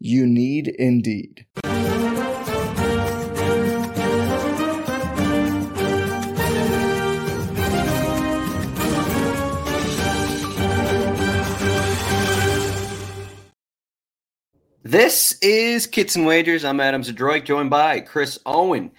You need Indeed. This is Kits and Wagers. I'm Adam Zdroik, joined by Chris Owen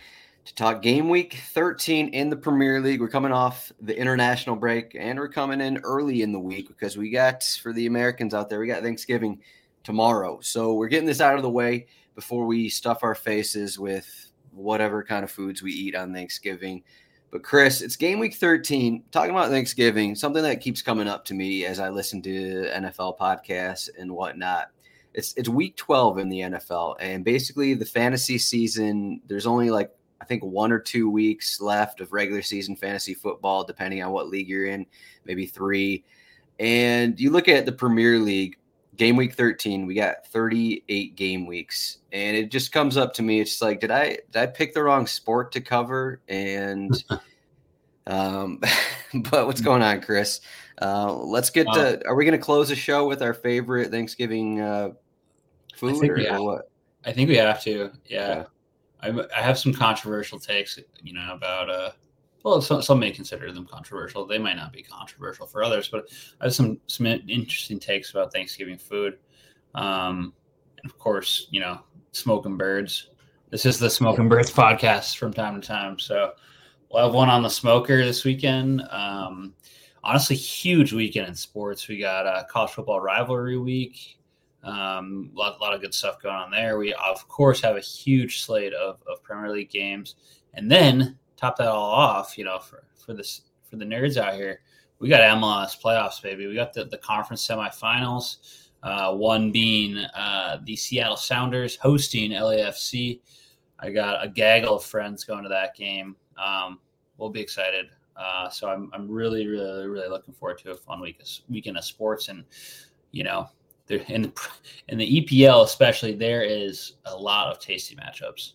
to talk game week 13 in the Premier League. We're coming off the international break and we're coming in early in the week because we got, for the Americans out there, we got Thanksgiving tomorrow. So we're getting this out of the way before we stuff our faces with whatever kind of foods we eat on Thanksgiving. But Chris, it's game week 13. Talking about Thanksgiving, something that keeps coming up to me as I listen to NFL podcasts and whatnot. It's it's week 12 in the NFL, and basically the fantasy season. There's only like I think one or two weeks left of regular season fantasy football, depending on what league you're in, maybe three. And you look at the Premier League, game week 13, we got 38 game weeks. And it just comes up to me. It's like, did I did I pick the wrong sport to cover? And um, but what's going on, Chris? Uh, let's get to are we gonna close the show with our favorite Thanksgiving uh food or, or, what? I think we have to. Yeah. yeah. I, I have some controversial takes, you know, about uh well, some, some may consider them controversial. They might not be controversial for others, but I have some some interesting takes about Thanksgiving food. Um, and of course, you know, smoking birds. This is the Smoking Birds podcast from time to time. So we'll have one on the smoker this weekend. Um, honestly, huge weekend in sports. We got a college football rivalry week. Um, a lot, lot of good stuff going on there. We of course have a huge slate of, of Premier League games, and then top that all off, you know, for for this for the nerds out here, we got MLS playoffs, baby. We got the the conference semifinals. Uh, one being uh, the Seattle Sounders hosting LAFC. I got a gaggle of friends going to that game. Um, we'll be excited. Uh, so I'm, I'm really, really, really looking forward to a fun week, weekend of sports. And, you know, in in the EPL especially there is a lot of tasty matchups.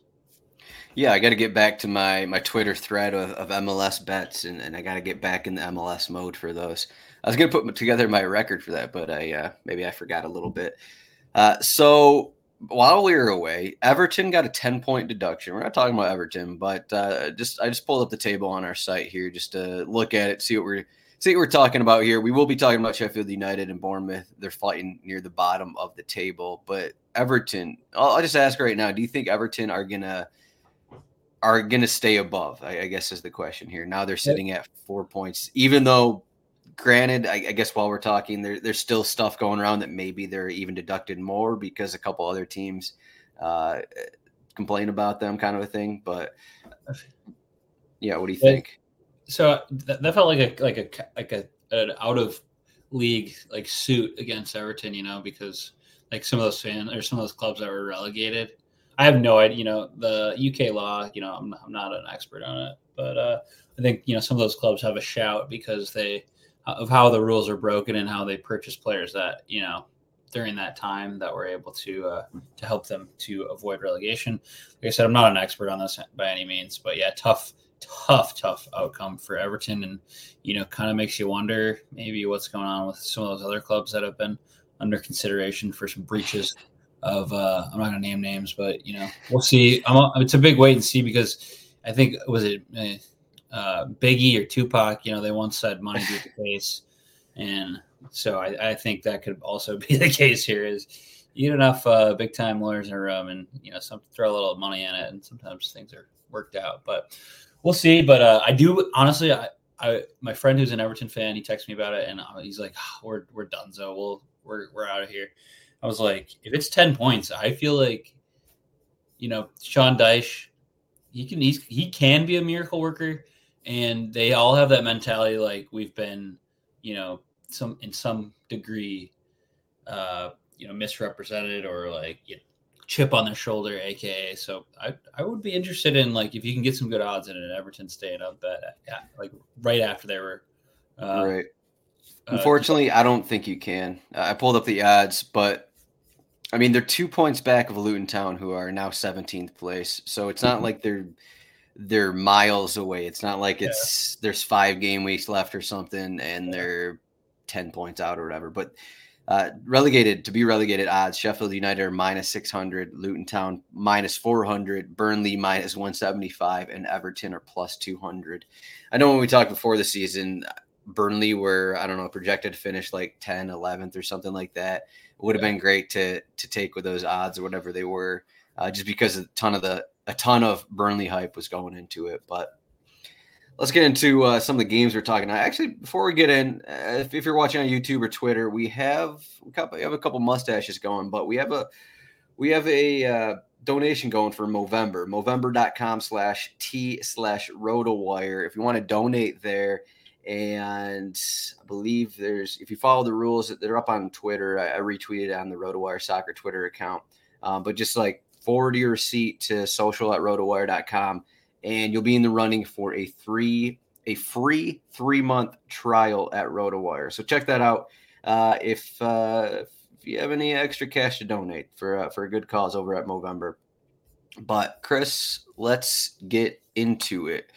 Yeah, I got to get back to my my Twitter thread of, of MLS bets, and, and I got to get back in the MLS mode for those. I was gonna put together my record for that, but I uh, maybe I forgot a little bit. Uh, so while we were away, Everton got a ten point deduction. We're not talking about Everton, but uh, just I just pulled up the table on our site here just to look at it, see what we're see what we're talking about here. We will be talking about Sheffield United and Bournemouth. They're fighting near the bottom of the table, but Everton. I'll, I'll just ask right now: Do you think Everton are gonna are gonna stay above? I, I guess is the question here. Now they're sitting at four points, even though. Granted, I, I guess while we're talking, there, there's still stuff going around that maybe they're even deducted more because a couple other teams uh, complain about them, kind of a thing. But yeah, what do you think? so that, that, felt like a like a like a an out of league like suit against Everton, you know, because like some of those fans or some of those clubs that were relegated. I have no idea, you know, the UK law, you know, I'm, I'm not an expert on it, but uh, I think, you know, some of those clubs have a shout because they, of how the rules are broken and how they purchase players that, you know, during that time that were able to, uh, to help them to avoid relegation. Like I said, I'm not an expert on this by any means, but yeah, tough, tough, tough outcome for Everton, and you know, kind of makes you wonder maybe what's going on with some of those other clubs that have been under consideration for some breaches of. Uh, I'm not going to name names, but you know, we'll see. I'm, it's a big wait and see because I think was it uh, Biggie or Tupac. You know, they once said money beat the case, and so I, I think that could also be the case here. Is you get enough uh, big time lawyers in a room, and you know, some throw a little money in it, and sometimes things are worked out. But we'll see. But uh, I do honestly, I, I my friend who's an Everton fan, he texted me about it, and uh, he's like, oh, "We're we're done, so we'll we're we're out of here." I was like, if it's ten points, I feel like, you know, Sean Dyche, he can he's, he can be a miracle worker, and they all have that mentality like we've been, you know, some in some degree, uh, you know, misrepresented or like you know, chip on their shoulder, aka. So I I would be interested in like if you can get some good odds in an Everton staying up bet, yeah, like right after they were. Uh, right. Unfortunately, uh, I don't think you can. I pulled up the odds, but I mean, they're two points back of Luton Town, who are now 17th place. So it's not like they're they're miles away. It's not like it's yeah. there's five game weeks left or something, and they're 10 points out or whatever. But uh, relegated to be relegated odds: Sheffield United are minus 600, Luton Town minus 400, Burnley minus 175, and Everton are plus 200. I know when we talked before the season, Burnley were I don't know projected to finish like 10, 11th or something like that It would have been great to to take with those odds or whatever they were, uh, just because a ton of the a ton of Burnley hype was going into it. But let's get into uh, some of the games we're talking. About. Actually, before we get in, uh, if, if, you're watching on YouTube or Twitter, we have a couple, we have a couple mustaches going, but we have a we have a uh, donation going for Movember. Movember.com slash T slash RotoWire. If you want to donate there and I believe there's if you follow the rules, they're up on Twitter. I, I retweeted on the RotoWire Soccer Twitter account. Um, but just like forward your receipt to social at rotowire.com and you'll be in the running for a three a free three month trial at RotoWire. So check that out. Uh, if uh, if you have any extra cash to donate for uh, for a good cause over at Movember. But Chris, let's get into it.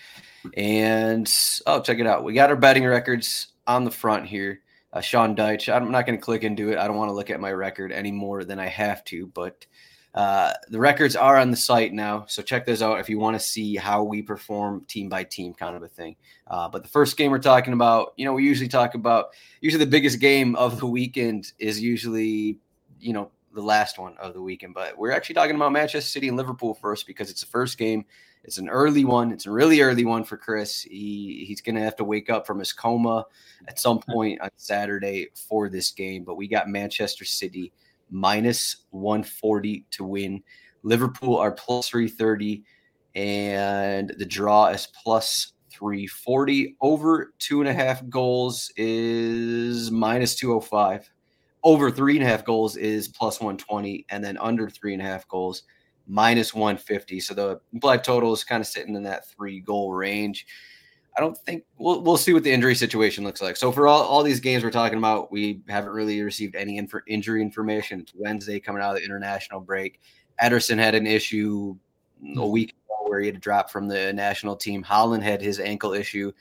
And oh, check it out. We got our betting records on the front here. Uh, Sean Dyche. I'm not going to click into it. I don't want to look at my record any more than I have to, but uh, the records are on the site now. So check those out if you want to see how we perform team by team kind of a thing. Uh, but the first game we're talking about, you know, we usually talk about, usually the biggest game of the weekend is usually, you know, the last one of the weekend. But we're actually talking about Manchester City and Liverpool first because it's the first game it's an early one. It's a really early one for Chris. He he's going to have to wake up from his coma at some point on Saturday for this game. But we got Manchester City minus 140 to win. Liverpool are plus 330, and the draw is plus 340. Over two and a half goals is minus 205. Over three and a half goals is plus 120, and then under three and a half goals minus 150. So the implied total is kind of sitting in that three goal range. I don't think we'll we'll see what the injury situation looks like. So for all, all these games we're talking about, we haven't really received any inf- injury information. It's Wednesday coming out of the international break. Ederson had an issue a hmm. week ago where he had to drop from the national team. Haaland had his ankle issue,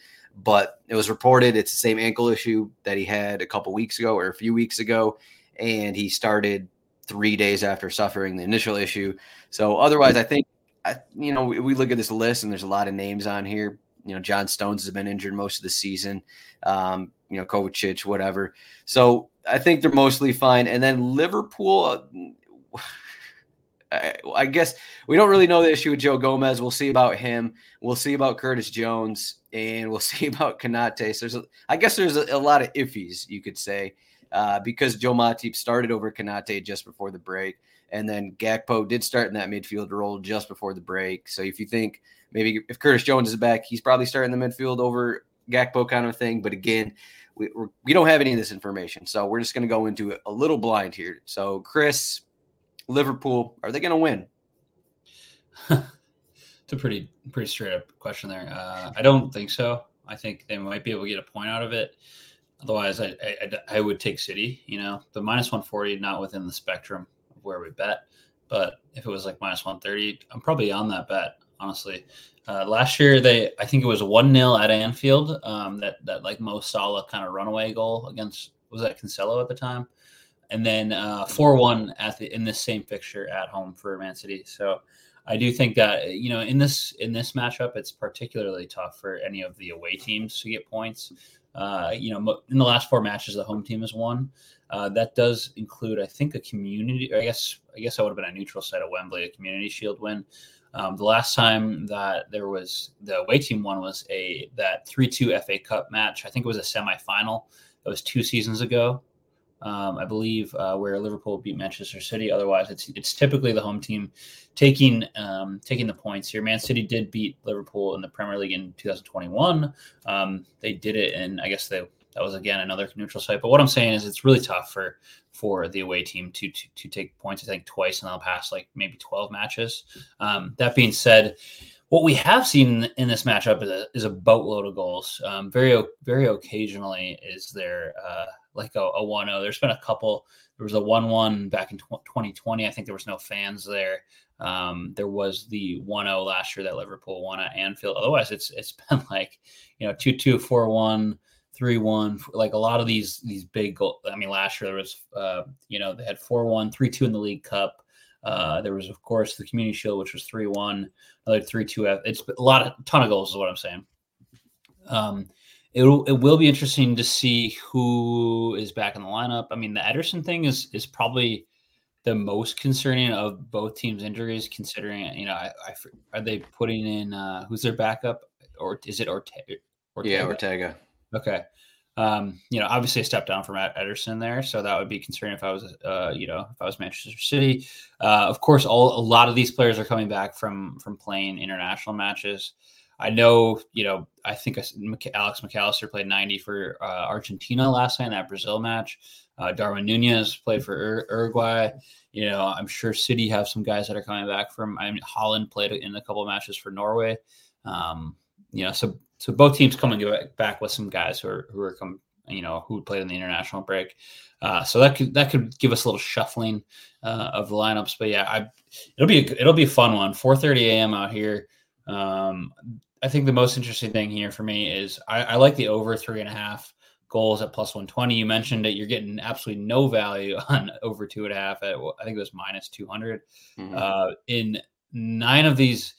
but it was reported it's the same ankle issue that he had a couple weeks ago or a few weeks ago, and he started three days after suffering the initial issue. So otherwise, I think, I, you know, we, look at this list and there's a lot of names on here. You know, John Stones has been injured most of the season. Um, you know, Kovacic, whatever. So I think they're mostly fine. And then Liverpool, I, I guess we don't really know the issue with Joe Gomez. We'll see about him. We'll see about Curtis Jones, and we'll see about Konate. So there's, a, I guess, there's a, a lot of iffies you could say uh, because Joel Matip started over Konate just before the break. And then Gakpo did start in that midfield role just before the break. So if you think maybe if Curtis Jones is back, he's probably starting the midfield over Gakpo kind of thing. But again, we, we're, we do not have any of this information. So we're just going to go into it a little blind here. So, Chris, Liverpool, are they going to win? it's a pretty pretty straight up question there. Uh, I don't think so. I think they might be able to get a point out of it. Otherwise, I, I, I would take City. You know, the minus 140 not within the spectrum of where we bet. But if it was like minus 130, I'm probably on that bet. Honestly, uh, last year they I think it was one 0 at Anfield. Um, that that like Mo Salah kind of runaway goal against was that Cancelo at the time, and then uh, four uh, one at the in this same fixture at home for Man City. So I do think that you know in this in this matchup, it's particularly tough for any of the away teams to get points. Uh, you know, in the last four matches, the home team has won. Uh, that does include, I think, a community. I guess I guess that would have been a neutral site at Wembley, a Community Shield win. Um, the last time that there was the away team won was a that three two FA Cup match. I think it was a semifinal. That was two seasons ago, um, I believe, uh, where Liverpool beat Manchester City. Otherwise, it's it's typically the home team taking um, taking the points here. Man City did beat Liverpool in the Premier League in 2021. Um, they did it, and I guess they that was again another neutral site. But what I'm saying is, it's really tough for for the away team to to, to take points. I think twice in the past, like maybe 12 matches. Um, that being said, what we have seen in this matchup is a, is a boatload of goals. Um, very very occasionally is there uh, like a, a 1-0. There's been a couple. There was a 1-1 back in 2020. I think there was no fans there. Um, there was the 1-0 last year that Liverpool won at Anfield. Otherwise, it's it's been like you know 2-2, 4-1 three one like a lot of these these big goal i mean last year there was uh you know they had four one three two in the league cup uh there was of course the community shield which was three one another three two it's a lot of ton of goals is what i'm saying um it'll it will be interesting to see who is back in the lineup i mean the ederson thing is is probably the most concerning of both teams injuries considering you know I, I are they putting in uh who's their backup or is it Ortega? Ortega? Yeah, Ortega. Okay. Um, you know, obviously a step down from Ederson there, so that would be concerning if I was, uh, you know, if I was Manchester City. Uh, of course, all a lot of these players are coming back from from playing international matches. I know, you know, I think Alex Mac Allister played 90 for uh, Argentina last night in that Brazil match. Uh, Darwin Nunez played for Ur- Uruguay. You know, I'm sure City have some guys that are coming back from. I mean, Haaland played in a couple matches for Norway. Um, you know, so so both teams coming back with some guys who are who are come you know who played in the international break. Uh, so that could that could give us a little shuffling uh, of the lineups. But yeah, I it'll be a, it'll be a fun one. 4:30 a.m. out here. Um, I think the most interesting thing here for me is I, I like the over three and a half goals at plus 120. You mentioned that you're getting absolutely no value on over two and a half at I think it was minus 200. Mm-hmm. Uh, in nine of these,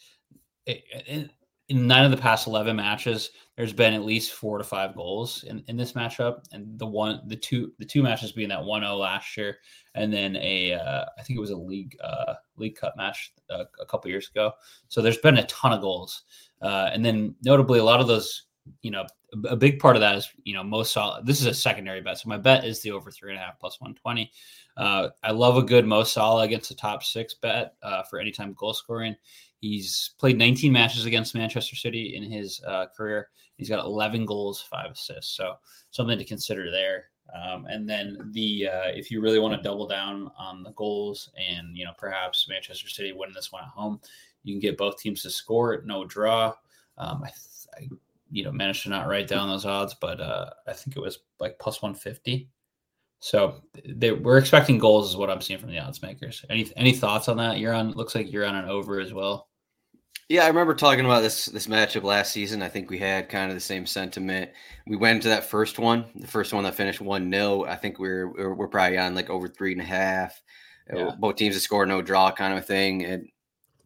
in, in nine of the past 11 matches there's been at least four to five goals in, in this matchup and the one the two the two matches being that 1-0 last year and then a uh, I think it was a league uh, league cup match uh, a couple years ago so there's been a ton of goals uh, and then notably a lot of those you know a big part of that is you know Mo Salah this is a secondary bet so my bet is the over three and a half plus 120 uh, i love a good Mo Salah against the top six bet uh, for anytime goal scoring He's played 19 matches against Manchester City in his uh, career. He's got 11 goals, five assists. So something to consider there. Um, and then the uh, if you really want to double down on the goals and you know perhaps Manchester City win this one at home, you can get both teams to score it, no draw. Um, I, I, you know managed to not write down those odds, but uh, I think it was like plus 150. So they, we're expecting goals is what I'm seeing from the odds makers. Any any thoughts on that? You're on looks like you're on an over as well. Yeah, I remember talking about this this matchup last season. I think we had kind of the same sentiment. We went into that first one, the first one that finished one 0 I think we're, we're, we're probably on like over three and a half. Yeah. Both teams have scored no draw kind of a thing. And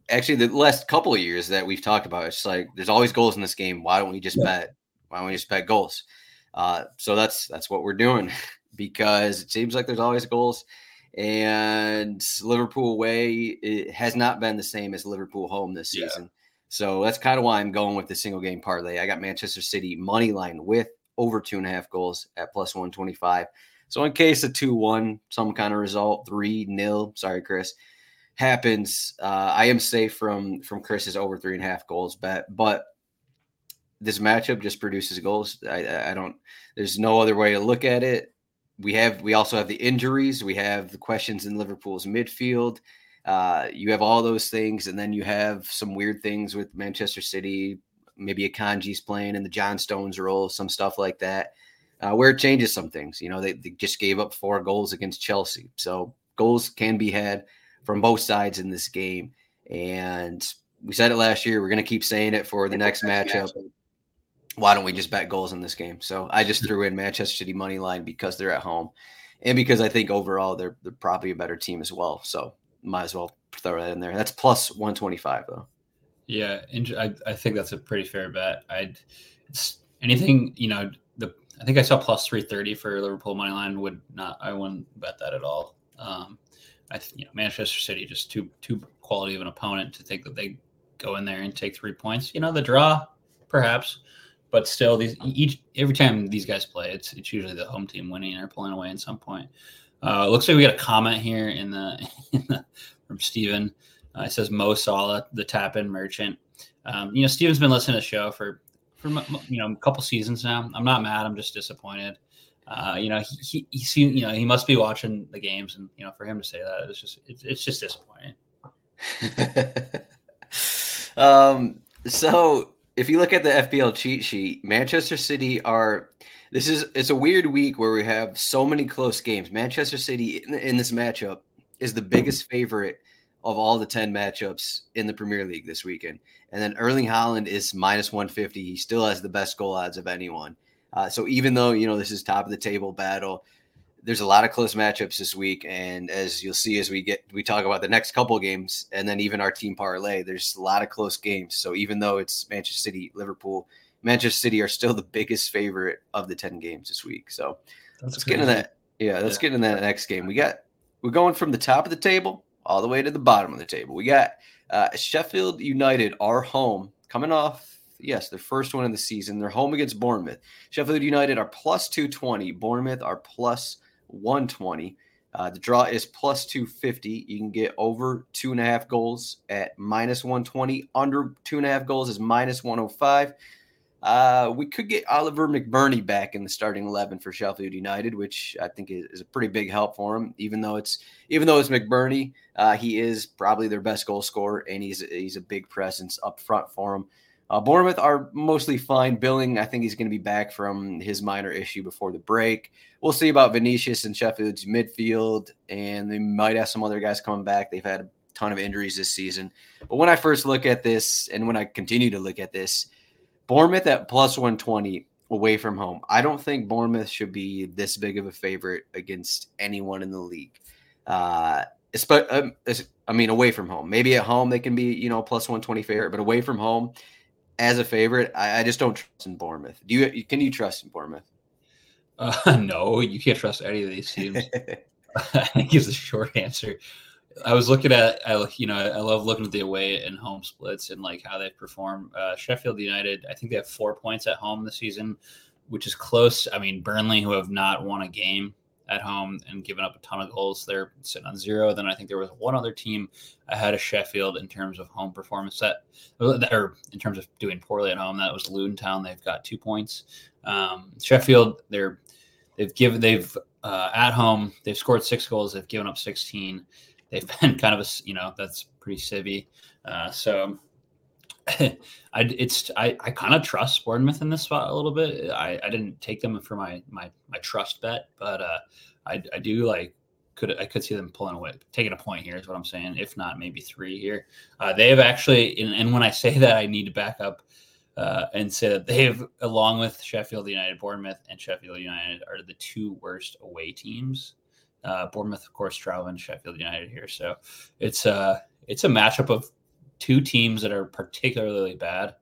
actually, the last couple of years that we've talked about, it's like there's always goals in this game. Why don't we just yeah. bet? Why don't we just bet goals? Uh, so that's that's what we're doing because it seems like there's always goals and Liverpool away it has not been the same as Liverpool home this season. Yeah. So that's kind of why I'm going with the single game parlay. I got Manchester City money line with over two and a half goals at plus 125. So in case a 2 1, some kind of result, 3 nil, sorry, Chris, happens, uh, I am safe from from Chris's over three and a half goals bet. But this matchup just produces goals. I, I don't, there's no other way to look at it we have we also have the injuries. We have the questions in Liverpool's midfield. Uh, you have all those things, and then you have some weird things with Manchester City. Maybe Akanji's playing in the John Stones role, some stuff like that, uh, where it changes some things. You know, they, they just gave up four goals against Chelsea, so goals can be had from both sides in this game. And we said it last year. We're going to keep saying it for the next matchup why don't we just bet goals in this game? So I just threw in Manchester City money line because they're at home, and because I think overall they're they're probably a better team as well. So might as well throw that in there. That's plus one twenty five though. Yeah, I, I think that's a pretty fair bet. I it's anything you know the I think I saw plus three thirty for Liverpool money line. Would not I wouldn't bet that at all. Um, I you know Manchester City just too too quality of an opponent to think that they go in there and take three points. You know the draw, perhaps, but still these each every time these guys play, it's it's usually the home team winning or pulling away at some point. Uh, looks like we got a comment here in the, in the from Steven. Uh, it says Mo Salah, the tap in merchant. Um, you know, Steven's been listening to the show for for you know a couple seasons now. I'm not mad. I'm just disappointed. Uh, you know, he, he, he you know he must be watching the games, and you know, for him to say that, it's just it's, it's just disappointing. um. So if you look at the FPL cheat sheet, Manchester City are. This is it's a weird week where we have so many close games. Manchester City in, in this matchup is the biggest favorite of all the 10 matchups in the Premier League this weekend. And then Erling Haaland is minus 150. He still has the best goal odds of anyone. Uh, so even though, you know, this is top of the table battle, there's a lot of close matchups this week. And as you'll see, as we get, we talk about the next couple games and then even our team parlay, there's a lot of close games. So even though it's Manchester City, Liverpool, Manchester City are still the biggest favorite of the 10 games this week. So That's let's crazy. get into that. Yeah, let's yeah. get into that next game. We got, we're going from the top of the table all the way to the bottom of the table. We got uh, Sheffield United, our home, coming off, yes, their first one in the season. They're home against Bournemouth. Sheffield United are plus 220. Bournemouth are plus 120. Uh, the draw is plus 250. You can get over two and a half goals at minus 120. Under two and a half goals is minus 105. Uh, we could get Oliver McBurnie back in the starting eleven for Sheffield United, which I think is, is a pretty big help for him. Even though it's even though it's McBurnie, uh, he is probably their best goal scorer, and he's he's a big presence up front for them. Uh, Bournemouth are mostly fine. Billing, I think he's going to be back from his minor issue before the break. We'll see about Vinicius and Sheffield's midfield, and they might have some other guys coming back. They've had a ton of injuries this season. But when I first look at this, and when I continue to look at this, Bournemouth at plus 120 away from home. I don't think Bournemouth should be this big of a favorite against anyone in the league. Uh, um, I mean, away from home. Maybe at home they can be, you know, plus 120 favorite, but away from home as a favorite, I, I just don't trust in Bournemouth. Do you? Can you trust in Bournemouth? Uh, no, you can't trust any of these teams. I think is the short answer. I was looking at, I you know, I love looking at the away and home splits and like how they perform. Uh, Sheffield United, I think they have four points at home this season, which is close. I mean, Burnley, who have not won a game at home and given up a ton of goals, they're sitting on zero. Then I think there was one other team ahead of Sheffield in terms of home performance that, or in terms of doing poorly at home. That was Luton Town. They've got two points. Um, Sheffield, they're they've given they've uh, at home they've scored six goals. They've given up sixteen they've been kind of a you know that's pretty civvy. Uh, so I it's I, I kind of trust Bournemouth in this spot a little bit. I, I didn't take them for my my my trust bet, but uh, I I do like could I could see them pulling away, taking a point here is what I'm saying. If not, maybe three here. Uh, they have actually, and, and, when I say that, I need to back up uh, and say that they have, along with Sheffield United, Bournemouth, and Sheffield United, are the two worst away teams uh, Bournemouth, of course, traveling Sheffield United here, so it's a uh, it's a matchup of two teams that are particularly bad.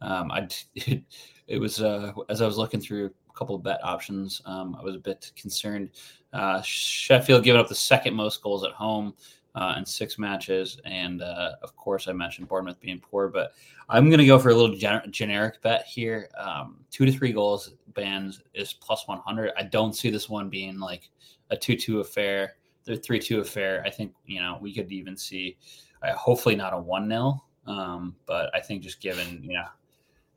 Um, I it, it was uh, as I was looking through a couple of bet options, um, I was a bit concerned. Uh, Sheffield giving up the second most goals at home uh, in six matches, and uh, of course, I mentioned Bournemouth being poor, but I'm going to go for a little gener- generic bet here. Um, two to three goals bands is plus 100. I don't see this one being like a two-two affair, the three-two affair. I think you know we could even see, uh, hopefully not a one 0 um, but I think just given you know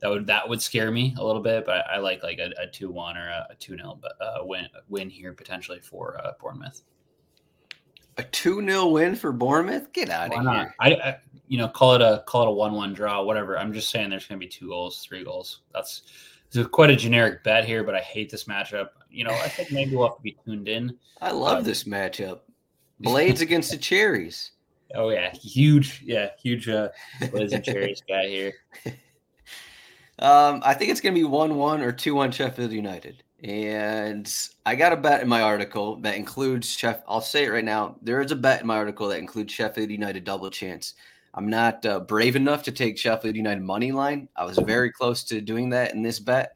that would that would scare me a little bit. But I, I like like a, two one or a, two 0 uh, win win here potentially for uh, Bournemouth. A two 0 win for Bournemouth? Get out Why of not? here! I, I you know call it a call it a one one draw, whatever. I'm just saying there's going to be two goals, three goals. That's it's quite a generic bet here, but I hate this matchup. You know, I think maybe we'll have to be tuned in. I love um, this matchup. Blades against the cherries. Oh yeah, huge, yeah, huge uh Blades and cherries guy here. Um, I think it's gonna be one one or two one Sheffield United. And I got a bet in my article that includes Chef. I'll say it right now. There is a bet in my article that includes Sheffield United double chance. I'm not uh, brave enough to take Sheffield United money line. I was very close to doing that in this bet,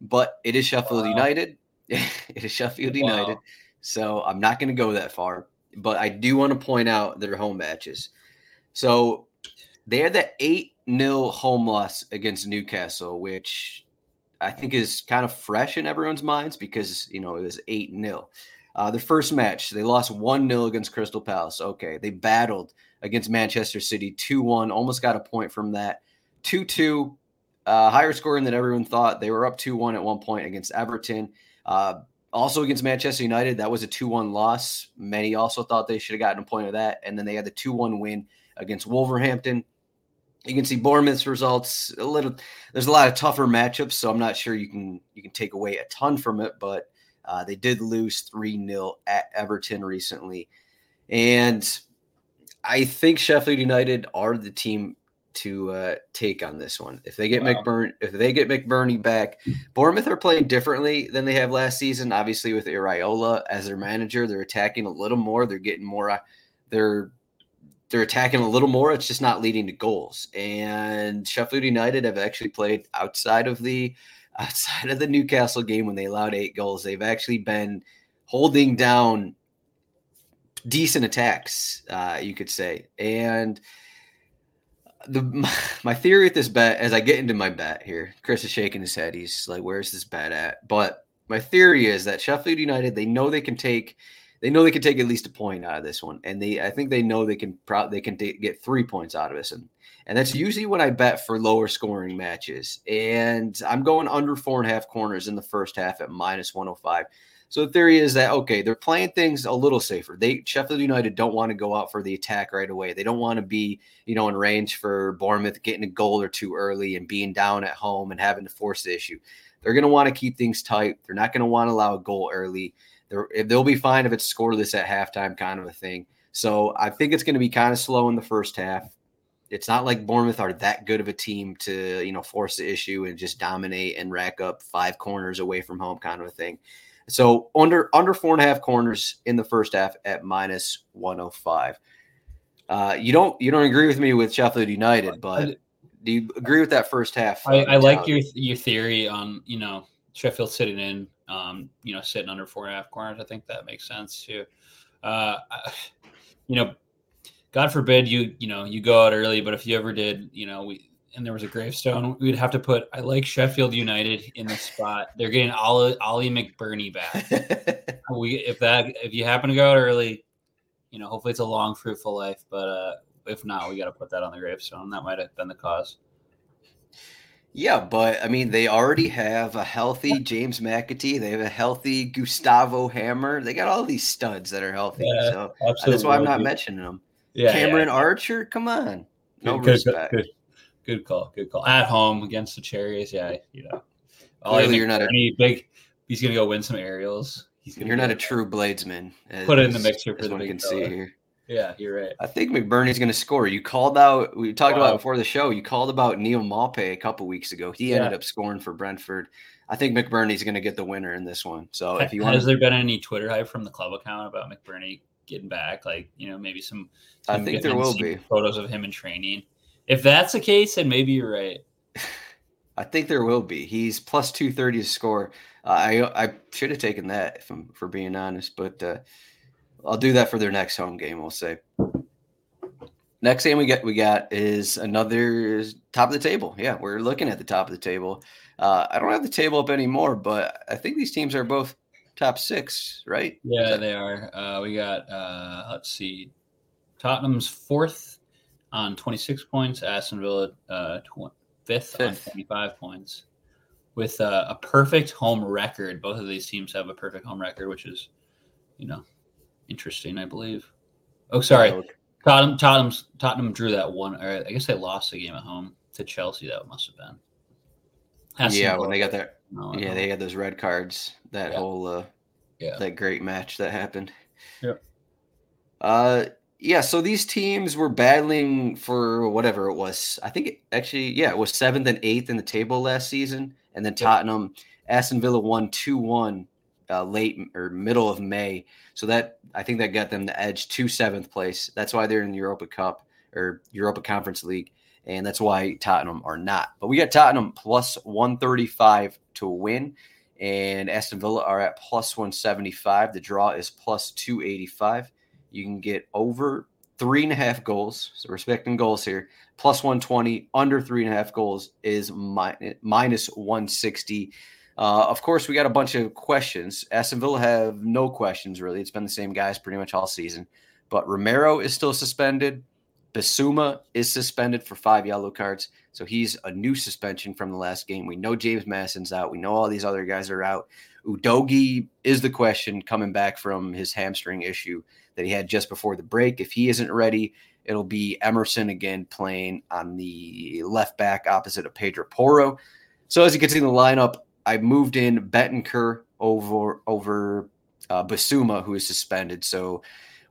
but it is Sheffield wow. United. it is Sheffield wow. United. So I'm not going to go that far, but I do want to point out their home matches. So they had that 8 0 home loss against Newcastle, which I think is kind of fresh in everyone's minds because, you know, it was 8 0. Uh, the first match, they lost 1 0 against Crystal Palace. Okay. They battled against Manchester City 2 1, almost got a point from that. 2 2, uh, higher scoring than everyone thought. They were up 2 1 at one point against Everton. Uh, also against Manchester United, that was a 2 1 loss. Many also thought they should have gotten a point of that. And then they had the 2 1 win against Wolverhampton. You can see Bournemouth's results a little. There's a lot of tougher matchups, so I'm not sure you can you can take away a ton from it. But uh, they did lose three 0 at Everton recently, and I think Sheffield United are the team to uh, take on this one. If they get wow. McBurn, if they get McBurnie back, Bournemouth are playing differently than they have last season. Obviously, with Iraola as their manager, they're attacking a little more. They're getting more. Uh, they're they're attacking a little more. It's just not leading to goals. And Sheffield United have actually played outside of the outside of the Newcastle game when they allowed eight goals. They've actually been holding down decent attacks, uh, you could say. And the my theory with this bet, as I get into my bet here, Chris is shaking his head. He's like, "Where's this bet at?" But my theory is that Sheffield United, they know they can take, they know they can take at least a point out of this one, and they, I think they know they can probably they can t- get three points out of this, and and that's usually when I bet for lower scoring matches. And I'm going under four and a half corners in the first half at minus 105. So the theory is that okay, they're playing things a little safer. They Sheffield United don't want to go out for the attack right away. They don't want to be, you know, in range for Bournemouth getting a goal or two early and being down at home and having to force the issue. They're going to want to keep things tight. They're not going to want to allow a goal early. They're, they'll be fine if it's scoreless at halftime, kind of a thing. So I think it's going to be kind of slow in the first half. It's not like Bournemouth are that good of a team to, you know, force the issue and just dominate and rack up five corners away from home, kind of a thing. So under under four and a half corners in the first half at minus 105. Uh, you don't you don't agree with me with Sheffield United, but do you agree with that first half? I, I like your your theory on you know Sheffield sitting in, um, you know, sitting under four and a half corners. I think that makes sense too. Uh, you know, God forbid you you know you go out early, but if you ever did, you know, we and there was a gravestone, we'd have to put I like Sheffield United in the spot. They're getting Ollie, Ollie McBurnie back. we if that if you happen to go out early, you know, hopefully it's a long, fruitful life. But uh if not, we got to put that on the gravestone. That might have been the cause. Yeah, but I mean, they already have a healthy James McAtee. They have a healthy Gustavo Hamer. They got all these studs that are healthy. Yeah, so that's why I'm not mentioning them. Yeah, Cameron yeah. Archer, come on. No respect. Good call. Good call. At home against the Cherries, yeah, you know. Clearly, you're not a big. He's gonna go win some aerials. He's you're not a true bladesman. Put it in the mixer for the one can see here. Yeah, you're right. I think McBurnie's going to score. You called out. We talked wow. about before the show. You called about Neal Maupay a couple weeks ago. He yeah. ended up scoring for Brentford. I think McBurnie's going to get the winner in this one. So if you want, has there been any Twitter hype from the club account about McBurnie getting back? Like you know, maybe some. I think there will be photos of him in training. If that's the case, then maybe you're right. I think there will be. He's plus two thirty to score. Uh, I I should have taken that if I'm for being honest, but uh, I'll do that for their next home game. We'll say. Next game we get we got is another top of the table. Yeah, we're looking at the top of the table. Uh, I don't have the table up anymore, but I think these teams are both top six, right? Yeah, that- they are. Uh, we got uh, let's see, Tottenham's fourth on 26 points. Aston Villa uh, tw- fifth, fifth, on 25 points. With uh, a perfect home record, both of these teams have a perfect home record, which is, you know, interesting. I believe. Oh, sorry, Tottenham. Tottenham's, Tottenham drew that one. Or I guess they lost the game at home to Chelsea. That must have been. Aston yeah, Villa. when they got that. No, yeah, they had those red cards. That yeah. whole, uh, yeah, that great match that happened. Yeah. Uh, yeah, so these teams were battling for whatever it was. I think it, actually, yeah, it was seventh and eighth in the table last season, and then Tottenham, Aston Villa won two one uh, late or middle of May. So that I think that got them the edge to seventh place. That's why they're in the Europa Cup or Europa Conference League. and that's why Tottenham are not. But we got Tottenham plus 135 to win, and Aston Villa are at plus 175. The draw is plus 285. You can get over three and a half goals. So respecting goals here, plus 120. Under three and a half goals is mi- minus 160. Uh, of course, we got a bunch of questions. Aston Villa have no questions really. It's been the same guys pretty much all season. But Romero is still suspended. Bissouma is suspended for five yellow cards. So he's a new suspension from the last game. We know James Maddison's out. We know all these other guys are out. Udogie is the question coming back from his hamstring issue that he had just before the break. If he isn't ready, it'll be Emerson again playing on the left back opposite of Pedro Poro. So as you can see in the lineup, I moved in Bentancur over over uh, Bissouma, who is suspended. So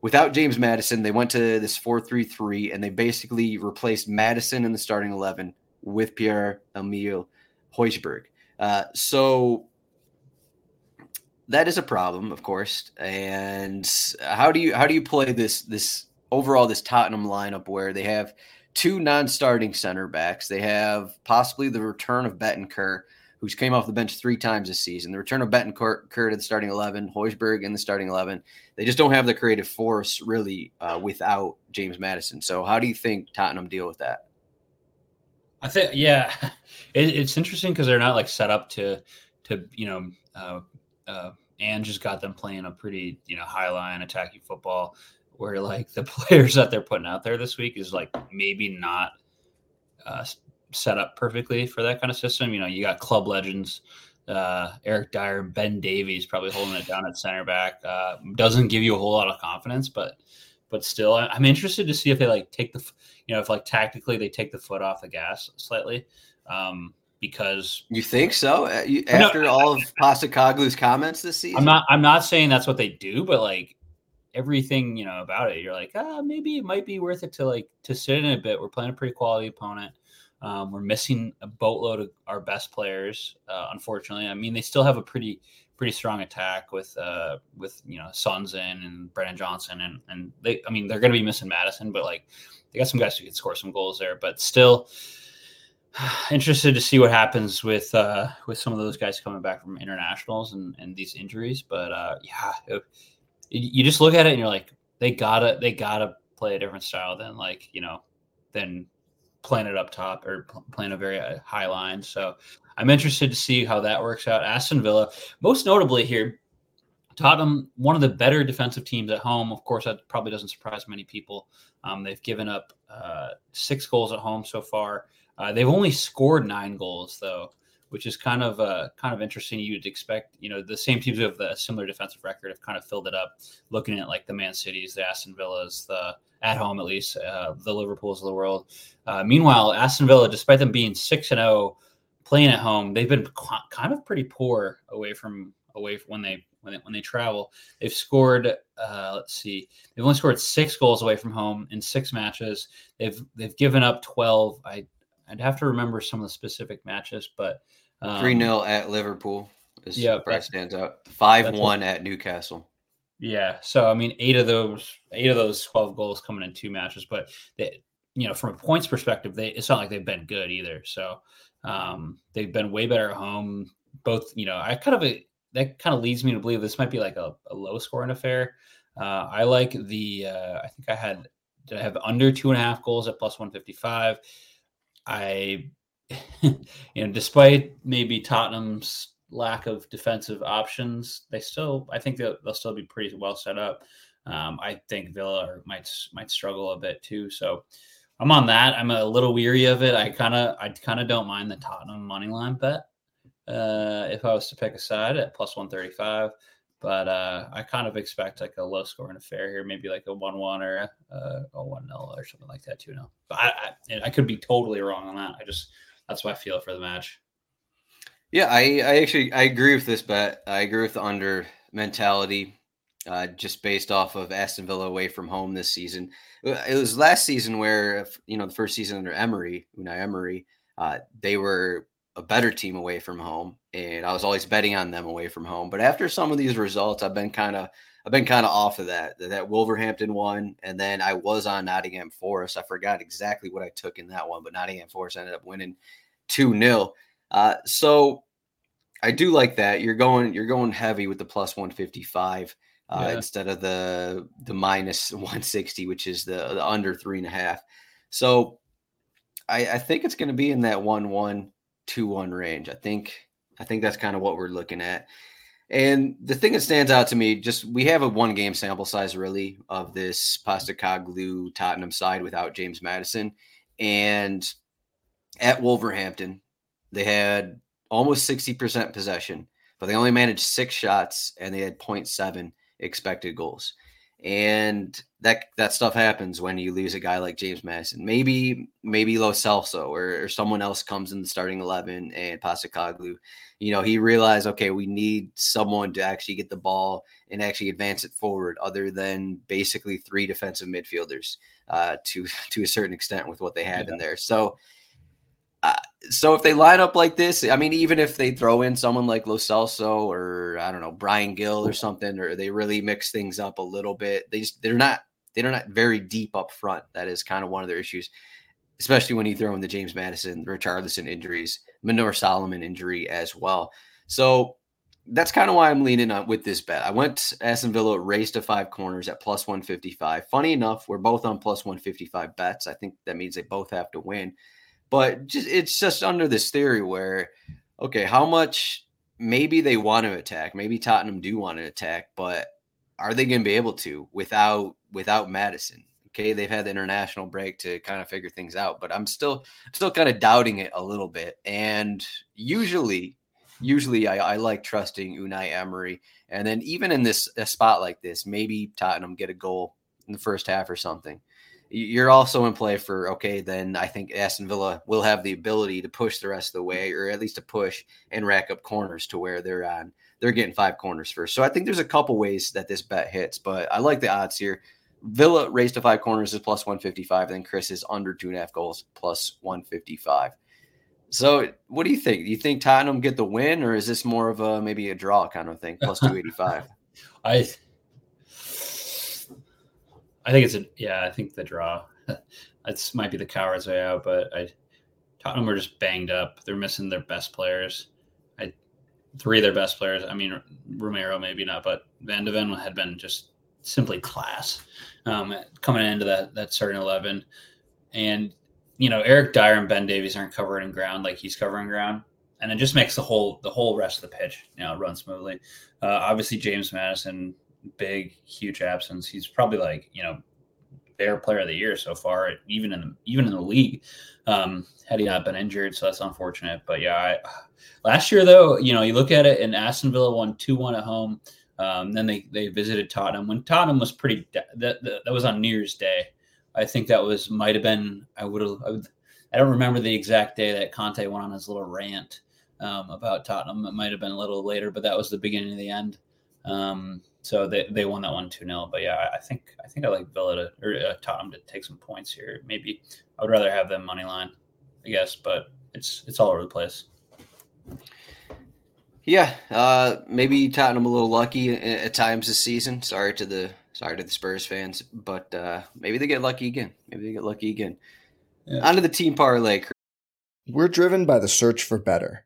without James Maddison, they went to this 4-3-3 and they basically replaced Maddison in the starting 11 with Pierre Emile Højbjerg. Uh, so that is a problem, of course. And how do you how do you play this this overall this Tottenham lineup where they have two non-starting center backs, they have possibly the return of Bentancur, who's came off the bench three times this season, the return of Bentancur to the starting eleven, Højbjerg in the starting eleven. They just don't have the creative force really uh, without James Maddison. So how do you think Tottenham deal with that? I think yeah, it, it's interesting because they're not like set up to to you know uh, uh, and just got them playing a pretty you know high line attacking football where like the players that they're putting out there this week is like maybe not uh, set up perfectly for that kind of system. You know, you got club legends, uh, Eric Dier, Ben Davies probably holding it down at center back. Uh, doesn't give you a whole lot of confidence, but but still, I'm interested to see if they like take the, you know, if like tactically they take the foot off the gas slightly. Um, because you think so after no, all of Postecoglou's comments this season. I'm not. I'm not saying that's what they do, but like everything you know about it, you're like, ah, maybe it might be worth it to like to sit in a bit. We're playing a pretty quality opponent. Um, we're missing a boatload of our best players, uh, unfortunately. I mean, they still have a pretty pretty strong attack with uh, with you know Sons in and Brennan Johnson, and and they. I mean, they're going to be missing Maddison, but like they got some guys who can score some goals there. But still, interested to see what happens with uh, with some of those guys coming back from internationals and, and these injuries. But uh, yeah, it, you just look at it and you're like, they gotta they gotta play a different style than like you know than playing it up top or playing a very uh, high line. So I'm interested to see how that works out. Aston Villa, most notably here, Tottenham, one of the better defensive teams at home. Of course, that probably doesn't surprise many people. Um, they've given up uh, six goals at home so far. Uh, they've only scored nine goals though, which is kind of uh, kind of interesting. You'd expect, you know, the same teams who have a similar defensive record have kind of filled it up. Looking at like the Man Cities, the Aston Villas, the at home at least, uh, the Liverpools of the world. Uh, meanwhile, Aston Villa, despite them being six and zero, oh, playing at home, they've been kind of pretty poor away from away from when they when they, when they travel. They've scored, uh, let's see, they've only scored six goals away from home in six matches. They've they've given up twelve. I I'd have to remember some of the specific matches, but um, three um, 0 at Liverpool. Is yeah, that stands out. Five one at Newcastle. Yeah, so I mean, eight of those eight of those twelve goals coming in two matches, but they, you know, from a points perspective, they it's not like they've been good either. So um, they've been way better at home. Both, you know, I kind of a, that kind of leads me to believe this might be like a, a low scoring affair. Uh, I like the uh, I think I had did I have under two and a half goals at plus one fifty five. I, you know, despite maybe Tottenham's lack of defensive options, they still, I think they'll, they'll still be pretty well set up. Um, I think Villa might might struggle a bit too. So I'm on that. I'm a little weary of it. I kind of I kind of don't mind the Tottenham money line bet uh, if I was to pick a side at plus 135. But uh, I kind of expect like a low scoring affair here, maybe like a one-one or a, a one-nil or something like that, two nil. But I, I, I could be totally wrong on that. I just that's my feel for the match. Yeah, I, I actually I agree with this bet. I agree with the under mentality, uh, just based off of Aston Villa away from home this season. It was last season where you know the first season under Emery, Unai Emery, uh, they were a better team away from home, and I was always betting on them away from home. But after some of these results, I've been kind of I've been kind of off of that. That Wolverhampton one, and then I was on Nottingham Forest. I forgot exactly what I took in that one, but Nottingham Forest ended up winning two 0 uh, So I do like that. You're going you're going heavy with the plus one fifty five. Uh, yeah. instead of the the minus 160, which is the, the under three and a half. So I, I think it's going to be in that one one two one range. I think I think that's kind of what we're looking at. And the thing that stands out to me, just we have a one game sample size really of this Postecoglou Tottenham side without James Maddison. And at Wolverhampton, they had almost 60% possession, but they only managed six shots and they had 0.7 expected goals. And that that stuff happens when you lose a guy like James Maddison. Maybe maybe Lo Celso or, or someone else comes in the starting eleven and Postecoglou, you know, he realized okay, we need someone to actually get the ball and actually advance it forward, other than basically three defensive midfielders uh, to to a certain extent with what they had yeah. in there. So uh, so if they line up like this, I mean, even if they throw in someone like Lo Celso or I don't know Bryan Gil or something, or they really mix things up a little bit, they just they're not they're not very deep up front. That is kind of one of their issues, especially when you throw in the James Maddison, Richarlison injuries, Manor Solomon injury as well. So that's kind of why I'm leaning on with this bet. I went Aston Villa raised to five corners at plus 155. Funny enough, we're both on plus 155 bets. I think that means they both have to win. But just, it's just under this theory where, okay, how much maybe they want to attack, maybe Tottenham do want to attack, but are they going to be able to without without Maddison? Okay, they've had the international break to kind of figure things out, but I'm still still kind of doubting it a little bit. And usually, usually I, I like trusting Unai Emery. And then even in this a spot like this, maybe Tottenham get a goal in the first half or something you're also in play for okay then i think aston villa will have the ability to push the rest of the way or at least to push and rack up corners to where they're on they're getting five corners first. So i think there's a couple ways that this bet hits but i like the odds here. Villa raised to five corners is plus 155 then chris is under two and a half goals plus 155 so what do you think? Do you think tottenham get the win or is this more of a maybe a draw kind of thing plus 285 i I think it's a yeah. I think the draw. That's might be the coward's way out, but I Tottenham were just banged up. They're missing their best players. I three of their best players. I mean Romero maybe not, but Van de Ven had been just simply class um, coming into that that starting eleven, and you know Eric Dier and Ben Davies aren't covering ground like he's covering ground, and it just makes the whole the whole rest of the pitch you run smoothly. Uh, obviously James Maddison big, huge absence. He's probably like you know their player of the year so far, even in the, even in the league. Um, had he not been injured, so that's unfortunate. But yeah, I, last year though, you know, you look at it, and Aston Villa won two one at home. Um, then they they visited Tottenham when Tottenham was pretty. That, that, that was on New Year's Day. I think that was might have been. I would have. I, don't remember the exact day that Conte went on his little rant um, about Tottenham. It might have been a little later, but that was the beginning of the end. Um, so they, they won that one 2 0. But yeah, I think I think I like Villa to or uh, Tottenham to take some points here. Maybe I would rather have them money line, I guess, but it's it's all over the place. Yeah, uh, maybe Tottenham a little lucky at times this season. Sorry to the sorry to the Spurs fans, but uh, maybe they get lucky again. Maybe they get lucky again. Yeah. On to the team parlay. We're driven by the search for better,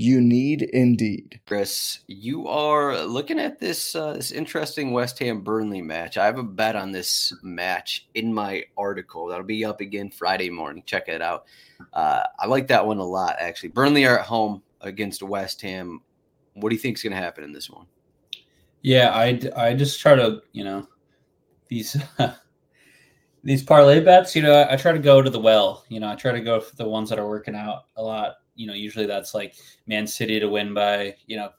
You need Indeed. Chris, you are looking at this uh, this interesting West Ham Burnley match. I have a bet on this match in my article. That'll be up again Friday morning. Check it out. Uh, I like that one a lot, actually. Burnley are at home against West Ham. What do you think is going to happen in this one? Yeah, I, I just try to, you know, these these parlay bets, you know, I, I, try to go to the well. You know, I try to go for the ones that are working out a lot. You know, usually that's like Man City to win by, you know,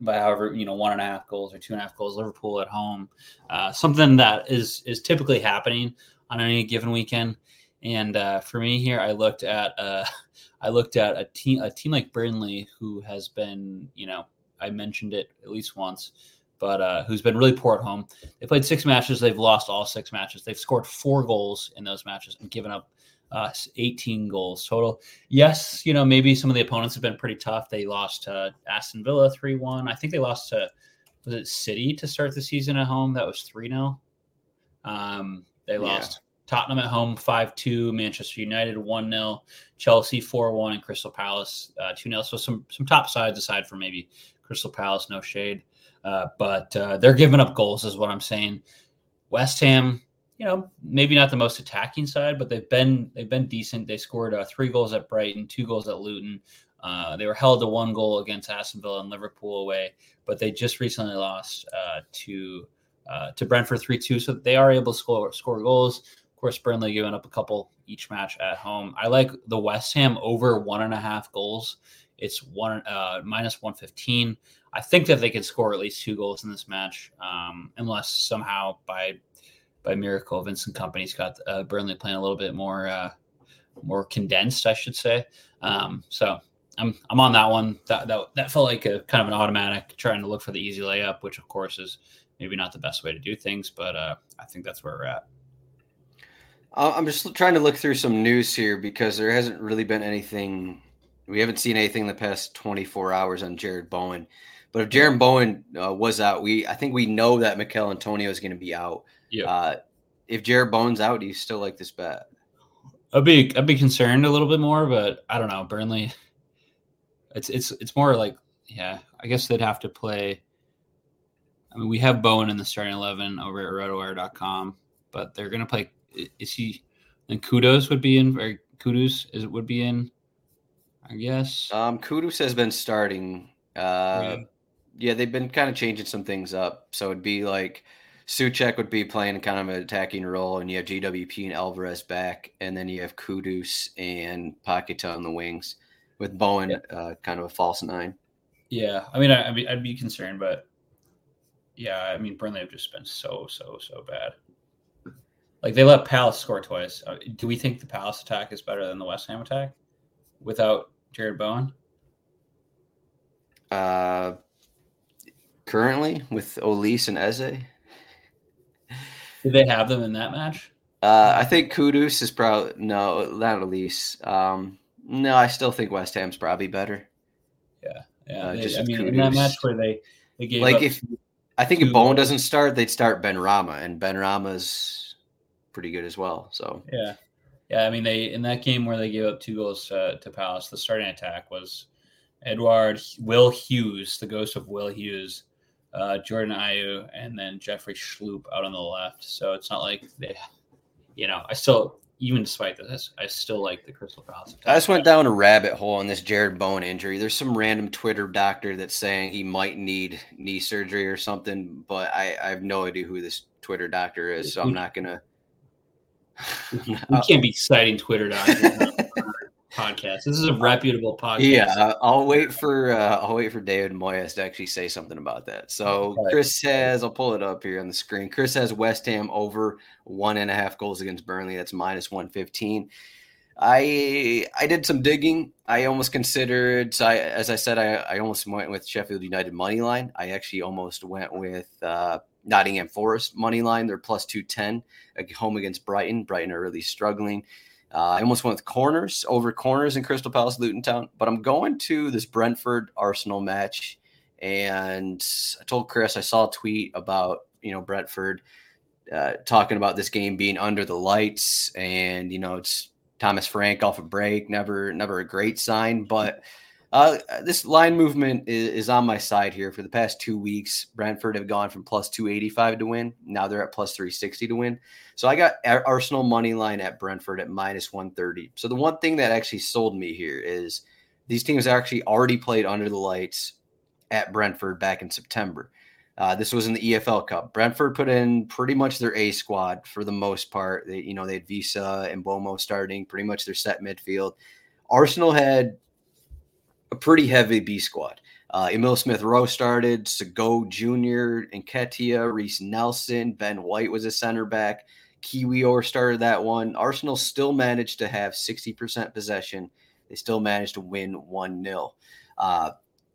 by however, you know, one and a half goals or two and a half goals, Liverpool at home. Uh, something that is is typically happening on any given weekend. And uh, for me here, I looked at uh, I looked at a team a team like Burnley who has been, you know, I mentioned it at least once but uh, who's been really poor at home. They played six matches. They've lost all six matches. They've scored four goals in those matches and given up uh, 18 goals total. Yes, you know, maybe some of the opponents have been pretty tough. They lost to Aston Villa 3 1. I think they lost to, was it City to start the season at home? That was 3 0. Um, they lost yeah. Tottenham at home 5 2, Manchester United 1 0, Chelsea 4 1, and Crystal Palace uh, 2 0. So some, some top sides aside from maybe Crystal Palace, no shade. Uh, but uh, they're giving up goals, is what I'm saying. West Ham, you know, maybe not the most attacking side, but they've been they've been decent. They scored uh, three goals at Brighton, two goals at Luton. Uh, they were held to one goal against Aston Villa and Liverpool away, but they just recently lost uh, to uh, to Brentford three two. So they are able to score score goals. Of course, Burnley giving up a couple each match at home. I like the West Ham over one and a half goals. It's one uh, minus one fifteen. I think that they could score at least two goals in this match, um, unless somehow by by miracle Vincent Kompany's got uh, Burnley playing a little bit more uh, more condensed, I should say. Um, so I'm I'm on that one. That, that that felt like a kind of an automatic trying to look for the easy layup, which of course is maybe not the best way to do things, but uh, I think that's where we're at. I'm just trying to look through some news here because there hasn't really been anything. We haven't seen anything in the past 24 hours on Jarrod Bowen. But if Jarrod Bowen uh, was out, we I think we know that Michail Antonio is going to be out. Yeah. Uh, if Jarrod Bowen's out, do you still like this bet? I'd be I'd be concerned a little bit more, but I don't know. Burnley, it's it's it's more like yeah. I guess they'd have to play. I mean, we have Bowen in the starting eleven over at RotoWire.com, but they're going to play. Is he? And Kudos would be in, or Kudus is would be in. I guess. Um, Kudus has been starting. Uh, yeah yeah, they've been kind of changing some things up. So it'd be like Soucek would be playing kind of an attacking role, and you have GWP and Alvarez back, and then you have Kudus and Paqueta on the wings, with Bowen yeah. uh, kind of a false nine. Yeah, I mean, I, would be, I'd be concerned, but yeah, I mean, Burnley have just been so, so, so bad. Like they let Palace score twice. Uh, do we think the Palace attack is better than the West Ham attack without Jarrod Bowen? Uh, currently with Olise and Eze. Did they have them in that match? Uh, I think Kudus is probably no, not Olise. Um, no, I still think West Ham's probably better. Yeah, yeah. Uh, they, just I mean, Kudus. in that match where they they gave like if I think if Bowen doesn't start, they'd start Benrahma, and Benrahma's pretty good as well. So yeah, yeah. I mean, they in that game where they gave up two goals uh, to Palace, the starting attack was Edouard Will Hughes, the ghost of Will Hughes, uh, Jordan Ayew, and then Jeffrey Schlupp out on the left. So it's not like they, you know, I still, even despite this, I still like the Crystal Palace. I just went down a rabbit hole on this Jarrod Bowen injury. There's some random Twitter doctor that's saying he might need knee surgery or something, but I, I have no idea who this Twitter doctor is, so I'm not gonna. we can't be citing Twitter doctors. podcast. This is a reputable podcast. Yeah, I'll wait for uh, I'll wait for David Moyes to actually say something about that. So Chris has I'll pull it up here on the screen. Chris has West Ham over one and a half goals against Burnley. That's minus one fifteen. I I did some digging. I almost considered. So I, as I said, I, I almost went with Sheffield United money line. I actually almost went with uh, Nottingham Forest money line. They're plus two ten home against Brighton. Brighton are really struggling. Uh, I almost went with corners over corners in Crystal Palace, Luton Town, but I'm going to this Brentford Arsenal match. And I told Chris I saw a tweet about you know Brentford uh, talking about this game being under the lights, and you know it's Thomas Frank off a break, never never a great sign. But Uh, this line movement is, is, on my side here. For the past two weeks, Brentford have gone from plus 285 to win. Now they're at plus 360 to win. So I got Arsenal money line at Brentford at minus 130. So the one thing that actually sold me here is these teams actually already played under the lights at Brentford back in September. Uh, this was in the EFL Cup. Brentford put in pretty much their A squad for the most part. They, you know, they had Wissa and Mbeumo starting, pretty much their set midfield. Arsenal had a pretty heavy B squad. Uh, Emile Smith Rowe started, Sagoe Jr., Nketiah, Reiss Nelson, Ben White was a center back. Kiwior started that one. Arsenal still managed to have 60% possession. They still managed to win 1 0. Uh,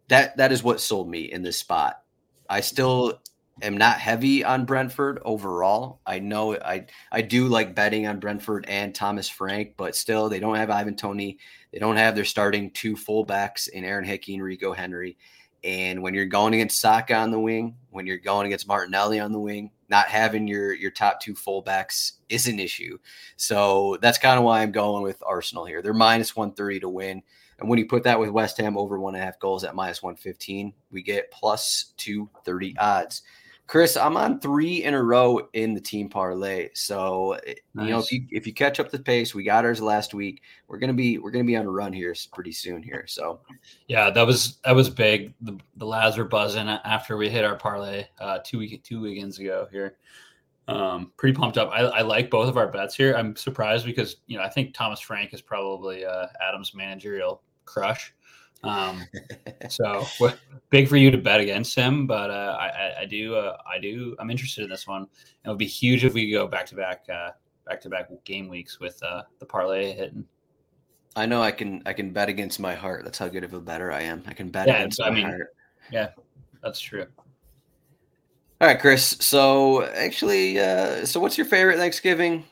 that, that is what sold me in this spot. I still am not heavy on Brentford overall. I know I I do like betting on Brentford and Thomas Frank, but still they don't have Ivan Toney. They don't have their starting two fullbacks in Aaron Hickey and Rico Henry. And when you're going against Saka on the wing, when you're going against Martinelli on the wing, not having your your top two fullbacks is an issue. So that's kind of why I'm going with Arsenal here. They're minus 130 to win. And when you put that with West Ham over one and a half goals at minus 115, we get plus 230 odds. Chris, I'm on three in a row in the team parlay. So nice. you know, if you if you catch up the pace, we got ours last week. We're gonna be we're gonna be on a run here pretty soon here. So yeah, that was that was big. The the lads were buzzing after we hit our parlay uh, two week two weekends ago here. Um, pretty pumped up. I, I, like both of our bets here. I'm surprised because you know I think Thomas Frank is probably uh, Adam's managerial crush. Um, so big for you to bet against him, but uh, I, I, do, uh, I do, I'm interested in this one. It would be huge if we go back to back, uh, back to back game weeks with uh, the parlay hitting. I know I can, I can bet against my heart. That's how good of a better I am. I can bet yeah, against my I mean, heart. Yeah, that's true. All right, Chris. So actually, uh, so what's your favorite Thanksgiving?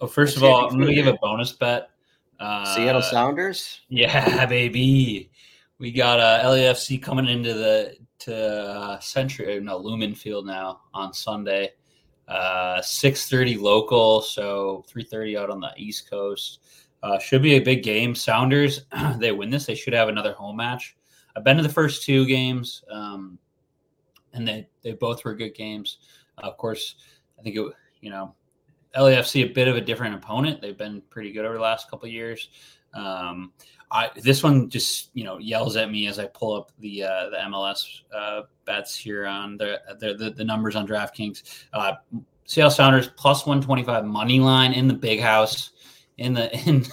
Oh, first of all, I'm going to give a bonus bet. Uh, Seattle Sounders. Yeah, baby. We got uh, LAFC coming into the to uh, Century, no Lumen Field now on Sunday. Uh, six thirty local, so three thirty out on the East Coast. Uh, should be a big game. Sounders, they win this, they should have another home match. I've been to the first two games, um, and they they both were good games. Uh, of course, I think it you know LAFC a bit of a different opponent. They've been pretty good over the last couple years. Um, I, this one just you know yells at me as I pull up the uh, the MLS uh, bets here on the, the the, numbers on DraftKings. Uh, Seattle Sounders plus one twenty five money line in the big house in the in.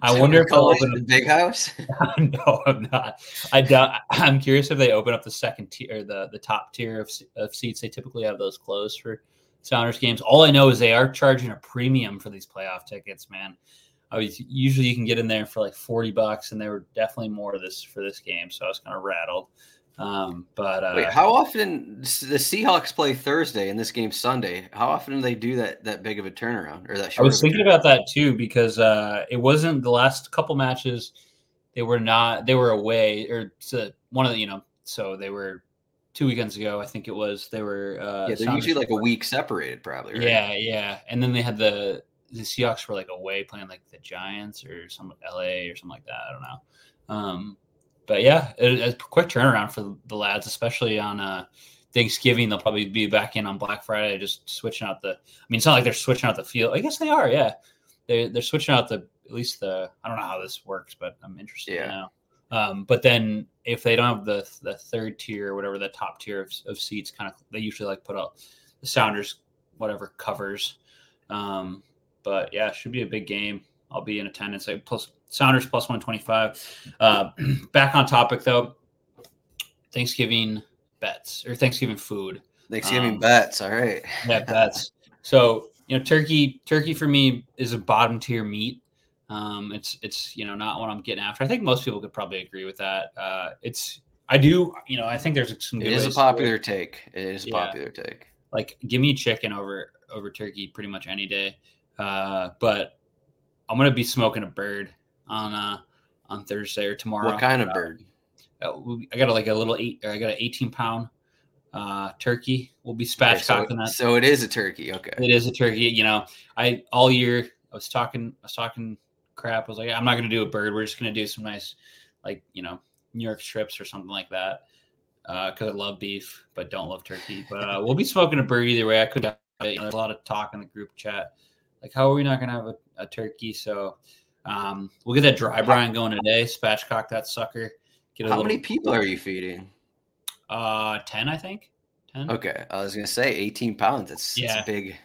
I wonder if they'll open the big house. no, I'm not. I doubt. I'm curious if they open up the second tier, or the the top tier of, of seats. They typically have those closed for Sounders games. All I know is they are charging a premium for these playoff tickets, man. I was usually you can get in there for like 40 bucks, and they were definitely more this for this game. So I was kind of rattled. Um, but uh, Wait, how often the Seahawks play Thursday and this game Sunday? How often do they do that that big of a turnaround or that? I was thinking about that too because uh, it wasn't the last couple matches. They were not. They were away or one of the you know. So they were two weekends ago, I think it was. They were uh, yeah, they're usually like a week separated, probably. Right? Yeah, yeah, and then they had the the Seahawks were like away playing like the Giants or some LA or something like that. I don't know. Um, but yeah, it, a quick turnaround for the lads, especially on uh, Thanksgiving. They'll probably be back in on Black Friday, just switching out the. I mean, it's not like they're switching out the field. I guess they are. Yeah, they they're switching out the at least the. I don't know how this works, but I'm interested yeah. now. Um, but then if they don't have the the third tier or whatever the top tier of, of seats, kind of they usually like put out the Sounders whatever covers. Um, but yeah, should be a big game. I'll be in attendance. Plus Sounders plus one twenty five. Uh, back on topic though. Thanksgiving bets or Thanksgiving food. Thanksgiving um, bets. All right. yeah, bets. So you know, turkey. Turkey for me is a bottom tier meat. Um, it's it's you know not what I'm getting after. I think most people could probably agree with that. Uh, it's I do you know I think there's some. It is a popular take. It is a yeah. popular take. Like give me chicken over over turkey pretty much any day. Uh, but I'm gonna be smoking a bird on uh on Thursday or tomorrow. What kind of uh, bird? Uh, I got a, like a little eight. I got an 18 pound uh, turkey. We'll be spatchcocking okay, so, that. So it is a turkey. Okay. It is a turkey. You know, I all year I was talking. I was talking crap. I was like, I'm not going to do a bird. We're just going to do some nice like you know New York strips or something like that. Because uh, I love beef, but don't love turkey. But uh, we'll be smoking a bird either way. I could. You know, there's a lot of talk in the group chat. Like, how are we not going to have a, a, turkey? So um, we'll get that dry brine going today. Spatchcock that sucker. Get how little, many people are you feeding? Uh, ten, I think. 10? Okay, I was gonna say eighteen pounds. That's yeah, that's big.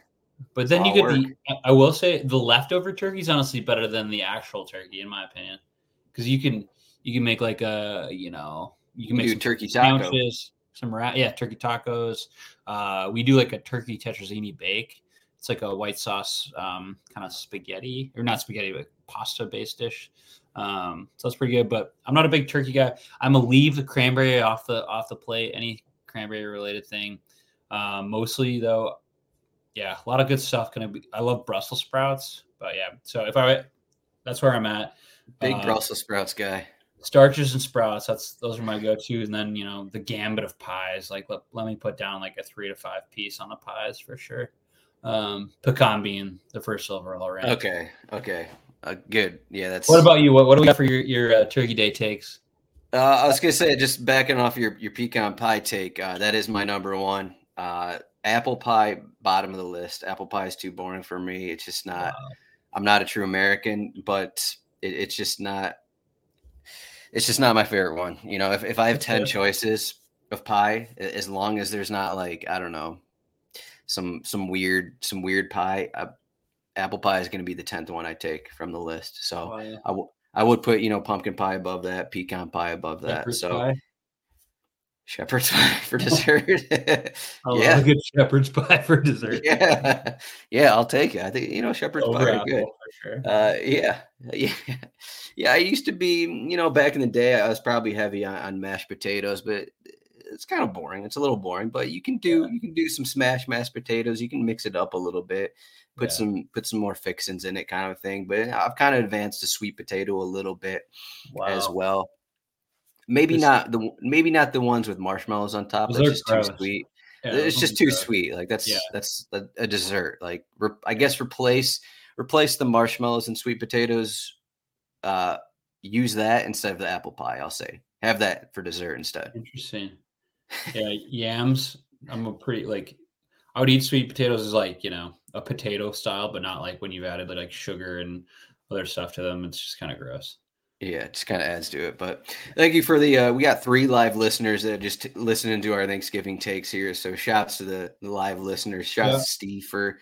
But then you get the. I will say the leftover turkey is honestly better than the actual turkey, in my opinion, because you can you can make like a you know you can make some turkey tacos, some yeah turkey tacos. Uh, we do like a turkey tetrazzini bake. It's like a white sauce um, kind of spaghetti or not spaghetti but pasta based dish. Um, so that's pretty good. But I'm not a big turkey guy. I'm gonna leave the cranberry off the off the plate. Any cranberry related thing. Um, mostly though, yeah, a lot of good stuff. Gonna be. I love Brussels sprouts, but yeah. So if I, that's where I'm at. Big uh, Brussels sprouts guy. Starches and sprouts. That's those are my go-to, and then you know the gambit of pies. Like let, let me put down like a three to five piece on the pies for sure. Um, pecan being the first overall rank. Okay, okay, uh, good. Yeah, that's. What about you? What, what do we got for your your uh, turkey day takes? Uh, I was gonna say, just backing off your your pecan pie take, uh, that is my number one. Uh, apple pie, bottom of the list. Apple pie is too boring for me. It's just not. Wow. I'm not a true American, but it, it's just not. It's just not my favorite one. You know, if if I have ten choices of pie, as long as there's not like I don't know, some some weird some weird pie, uh, apple pie is going to be the tenth one I take from the list. So oh, yeah. I will I would put, you know, pumpkin pie above that, pecan pie above that. Shepherd's so pie. Shepherd's pie for dessert. yeah, good shepherd's pie for dessert. Yeah, yeah, I'll take it. I think you know shepherd's Over pie are good. Sure. Uh, yeah, yeah, yeah. I used to be, you know, back in the day, I was probably heavy on, on mashed potatoes, but it's kind of boring. It's a little boring, but you can do yeah. you can do some smashed mashed potatoes. You can mix it up a little bit put yeah. some put some more fixins in it kind of thing but i've kind of advanced to sweet potato a little bit wow. as well maybe this, not the maybe not the ones with marshmallows on top that's just gross. too sweet yeah, it's just too gross. sweet like that's yeah. that's a, a, dessert like re, i guess replace replace the marshmallows and sweet potatoes uh use that instead of the apple pie i'll say have that for dessert instead interesting yeah yams i'm a pretty like I would eat sweet potatoes as like you know a potato style, but not like when you've added like sugar and other stuff to them. It's just kind of gross. Yeah, it just kind of adds to it. But thank you for the. Uh, we got three live listeners that are just t- listening to our Thanksgiving takes here. So shouts to the, the live listeners. Shouts yeah. to Steve for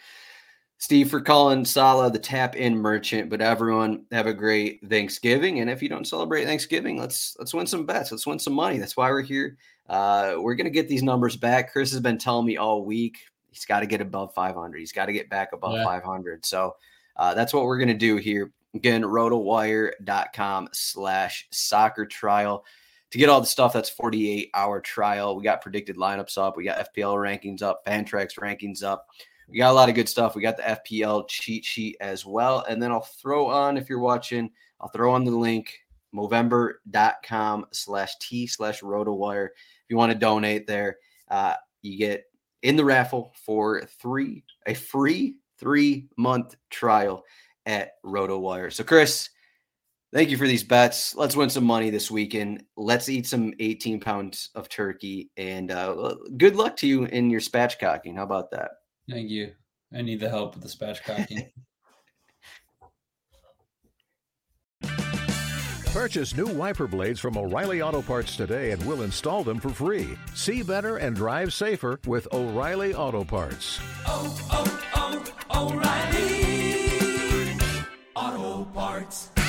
Steve for calling Salah the tap in merchant. But everyone have a great Thanksgiving. And if you don't celebrate Thanksgiving, let's let's win some bets. Let's win some money. That's why we're here. Uh, we're gonna get these numbers back. Chris has been telling me all week He's got to get above 500. He's got to get back above yeah. 500. So uh, that's what we're going to do here. Again, rotowire.com slash soccer trial to get all the stuff that's 48 hour trial. We got predicted lineups up. We got FPL rankings up, Fantrax rankings up. We got a lot of good stuff. We got the FPL cheat sheet as well. And then I'll throw on, if you're watching, I'll throw on the link, movember.com slash T slash rotowire. If you want to donate there, uh, you get in the raffle for three a free three month trial at RotoWire. So, Chris, thank you for these bets. Let's win some money this weekend. Let's eat some 18 pounds of turkey. And uh, good luck to you in your spatchcocking. How about that? Thank you. I need the help with the spatchcocking. Purchase new wiper blades from O'Reilly Auto Parts today and we'll install them for free. See better and drive safer with O'Reilly Auto Parts. Oh, oh, oh, O'Reilly Auto Parts.